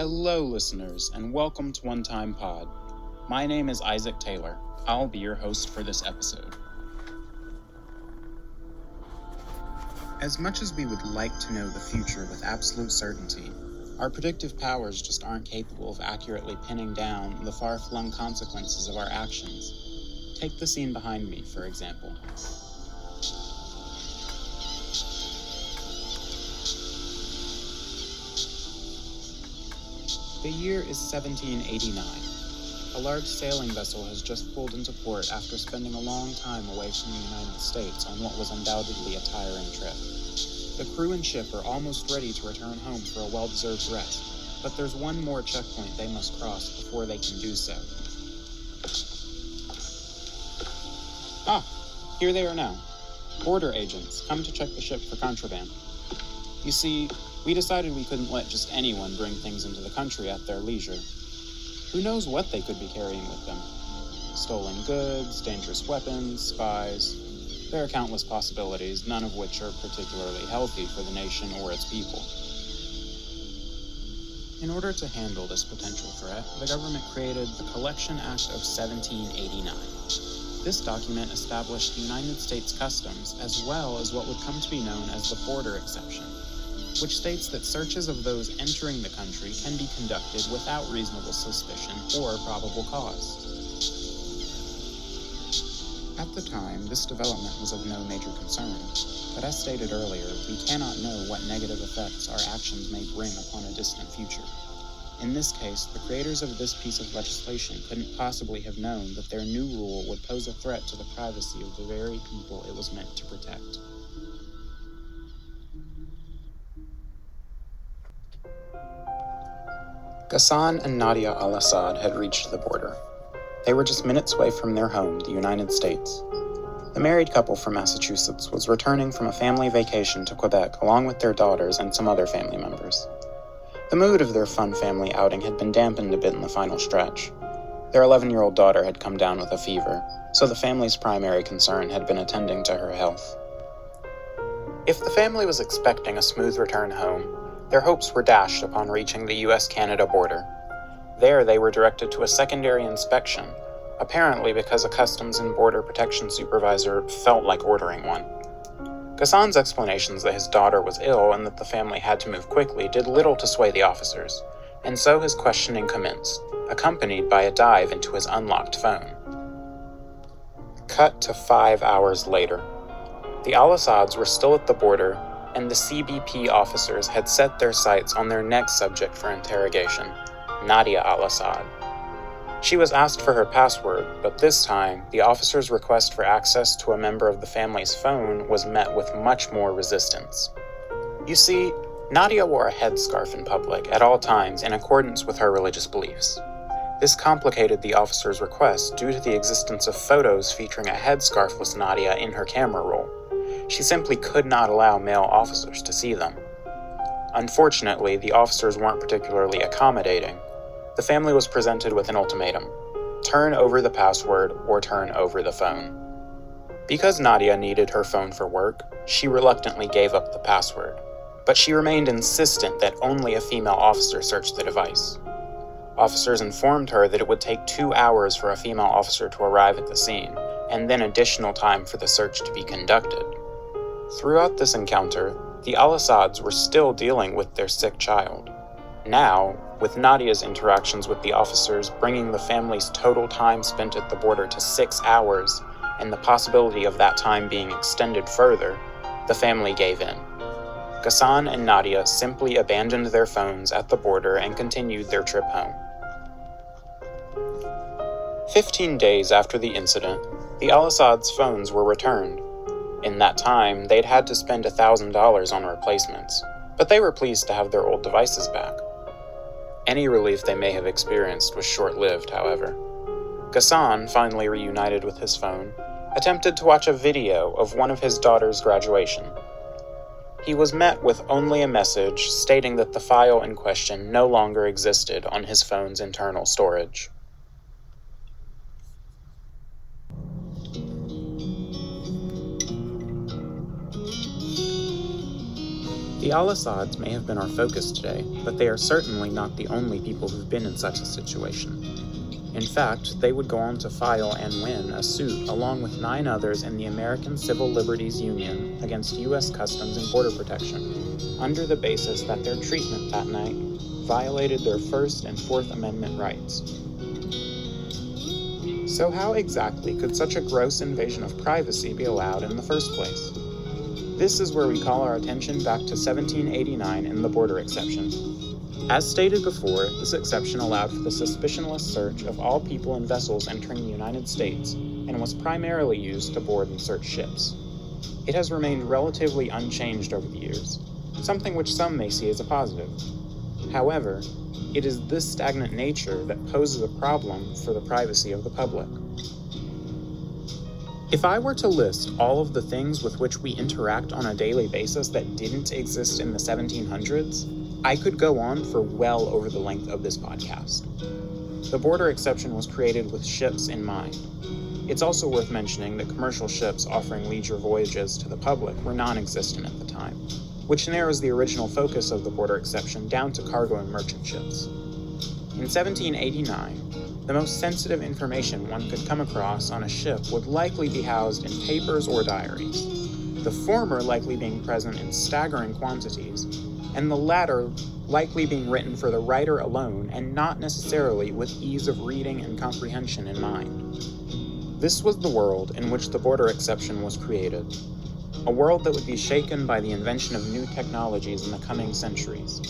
Hello, listeners, and welcome to One Time Pod. My name is Isaac Taylor. I'll be your host for this episode. As much as we would like to know the future with absolute certainty, our predictive powers just aren't capable of accurately pinning down the far flung consequences of our actions. Take the scene behind me, for example. The year is 1789. A large sailing vessel has just pulled into port after spending a long time away from the United States on what was undoubtedly a tiring trip. The crew and ship are almost ready to return home for a well deserved rest, but there's one more checkpoint they must cross before they can do so. Ah, here they are now. Border agents, come to check the ship for contraband. You see, we decided we couldn't let just anyone bring things into the country at their leisure. Who knows what they could be carrying with them? Stolen goods, dangerous weapons, spies. There are countless possibilities, none of which are particularly healthy for the nation or its people. In order to handle this potential threat, the government created the Collection Act of 1789. This document established the United States Customs as well as what would come to be known as the border exception which states that searches of those entering the country can be conducted without reasonable suspicion or probable cause. At the time, this development was of no major concern, but as stated earlier, we cannot know what negative effects our actions may bring upon a distant future. In this case, the creators of this piece of legislation couldn't possibly have known that their new rule would pose a threat to the privacy of the very people it was meant to protect. Ghassan and Nadia al Assad had reached the border. They were just minutes away from their home, the United States. The married couple from Massachusetts was returning from a family vacation to Quebec along with their daughters and some other family members. The mood of their fun family outing had been dampened a bit in the final stretch. Their 11 year old daughter had come down with a fever, so the family's primary concern had been attending to her health. If the family was expecting a smooth return home, their hopes were dashed upon reaching the US Canada border. There, they were directed to a secondary inspection, apparently because a Customs and Border Protection supervisor felt like ordering one. Ghassan's explanations that his daughter was ill and that the family had to move quickly did little to sway the officers, and so his questioning commenced, accompanied by a dive into his unlocked phone. Cut to five hours later. The Al Assads were still at the border and the CBP officers had set their sights on their next subject for interrogation, Nadia al Assad. She was asked for her password, but this time, the officer's request for access to a member of the family's phone was met with much more resistance. You see, Nadia wore a headscarf in public at all times in accordance with her religious beliefs. This complicated the officer's request due to the existence of photos featuring a headscarfless Nadia in her camera roll. She simply could not allow male officers to see them. Unfortunately, the officers weren't particularly accommodating. The family was presented with an ultimatum turn over the password or turn over the phone. Because Nadia needed her phone for work, she reluctantly gave up the password, but she remained insistent that only a female officer search the device. Officers informed her that it would take two hours for a female officer to arrive at the scene, and then additional time for the search to be conducted. Throughout this encounter, the Al Assads were still dealing with their sick child. Now, with Nadia's interactions with the officers bringing the family's total time spent at the border to six hours, and the possibility of that time being extended further, the family gave in. Ghassan and Nadia simply abandoned their phones at the border and continued their trip home. Fifteen days after the incident, the Al Assads' phones were returned, in that time, they'd had to spend $1,000 on replacements, but they were pleased to have their old devices back. Any relief they may have experienced was short lived, however. Ghassan, finally reunited with his phone, attempted to watch a video of one of his daughter's graduation. He was met with only a message stating that the file in question no longer existed on his phone's internal storage. The Al Assads may have been our focus today, but they are certainly not the only people who've been in such a situation. In fact, they would go on to file and win a suit along with nine others in the American Civil Liberties Union against U.S. Customs and Border Protection, under the basis that their treatment that night violated their First and Fourth Amendment rights. So, how exactly could such a gross invasion of privacy be allowed in the first place? This is where we call our attention back to 1789 and the border exception. As stated before, this exception allowed for the suspicionless search of all people and vessels entering the United States and was primarily used to board and search ships. It has remained relatively unchanged over the years, something which some may see as a positive. However, it is this stagnant nature that poses a problem for the privacy of the public. If I were to list all of the things with which we interact on a daily basis that didn't exist in the 1700s, I could go on for well over the length of this podcast. The border exception was created with ships in mind. It's also worth mentioning that commercial ships offering leisure voyages to the public were non existent at the time, which narrows the original focus of the border exception down to cargo and merchant ships. In 1789, the most sensitive information one could come across on a ship would likely be housed in papers or diaries, the former likely being present in staggering quantities, and the latter likely being written for the writer alone and not necessarily with ease of reading and comprehension in mind. This was the world in which the border exception was created, a world that would be shaken by the invention of new technologies in the coming centuries.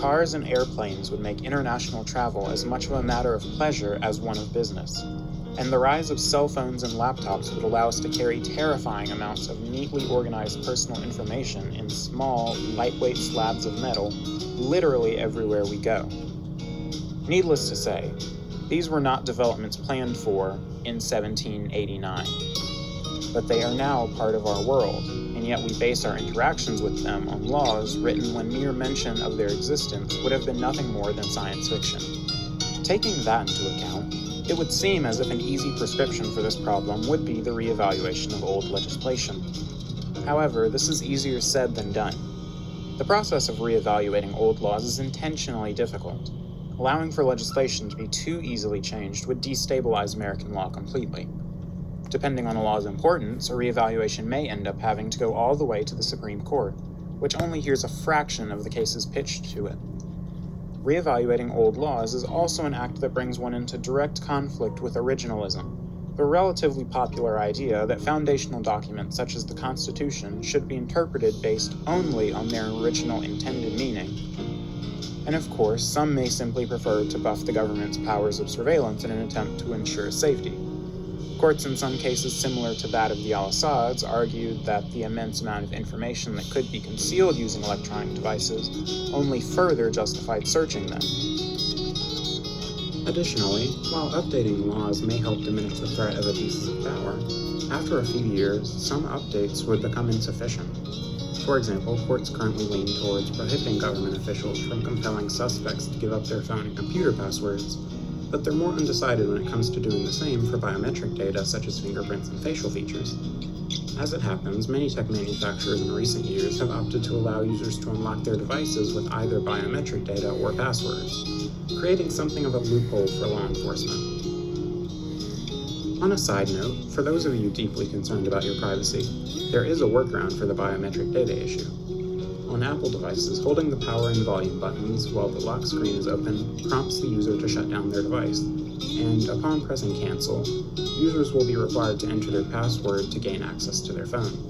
Cars and airplanes would make international travel as much of a matter of pleasure as one of business. And the rise of cell phones and laptops would allow us to carry terrifying amounts of neatly organized personal information in small, lightweight slabs of metal literally everywhere we go. Needless to say, these were not developments planned for in 1789, but they are now part of our world yet we base our interactions with them on laws written when mere mention of their existence would have been nothing more than science fiction. Taking that into account, it would seem as if an easy prescription for this problem would be the reevaluation of old legislation. However, this is easier said than done. The process of reevaluating old laws is intentionally difficult. Allowing for legislation to be too easily changed would destabilize American law completely. Depending on a law's importance, a reevaluation may end up having to go all the way to the Supreme Court, which only hears a fraction of the cases pitched to it. Reevaluating old laws is also an act that brings one into direct conflict with originalism, the relatively popular idea that foundational documents such as the Constitution should be interpreted based only on their original intended meaning. And of course, some may simply prefer to buff the government's powers of surveillance in an attempt to ensure safety. Courts, in some cases similar to that of the Al Assads, argued that the immense amount of information that could be concealed using electronic devices only further justified searching them. Additionally, while updating laws may help diminish the threat of abuses of power, after a few years, some updates would become insufficient. For example, courts currently lean towards prohibiting government officials from compelling suspects to give up their phone and computer passwords but they're more undecided when it comes to doing the same for biometric data such as fingerprints and facial features. As it happens, many tech manufacturers in recent years have opted to allow users to unlock their devices with either biometric data or passwords, creating something of a loophole for law enforcement. On a side note, for those of you deeply concerned about your privacy, there is a workaround for the biometric data issue. On Apple devices, holding the power and volume buttons while the lock screen is open prompts the user to shut down their device, and upon pressing cancel, users will be required to enter their password to gain access to their phone.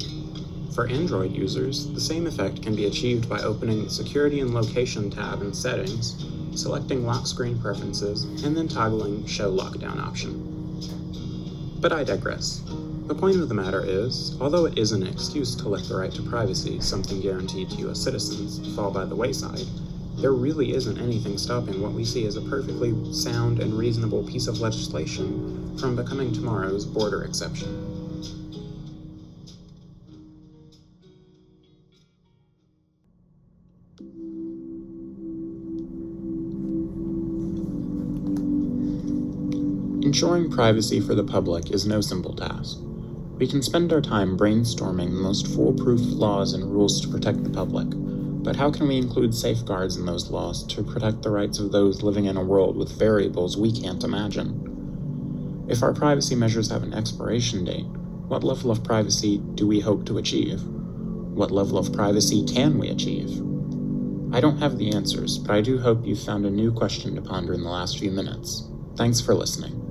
For Android users, the same effect can be achieved by opening the Security and Location tab in Settings, selecting lock screen preferences, and then toggling Show Lockdown option. But I digress. The point of the matter is, although it is an excuse to let the right to privacy, something guaranteed to U.S. citizens, fall by the wayside, there really isn't anything stopping what we see as a perfectly sound and reasonable piece of legislation from becoming tomorrow's border exception. Ensuring privacy for the public is no simple task. We can spend our time brainstorming the most foolproof laws and rules to protect the public, But how can we include safeguards in those laws to protect the rights of those living in a world with variables we can't imagine? If our privacy measures have an expiration date, what level of privacy do we hope to achieve? What level of privacy can we achieve? I don't have the answers, but I do hope you've found a new question to ponder in the last few minutes. Thanks for listening.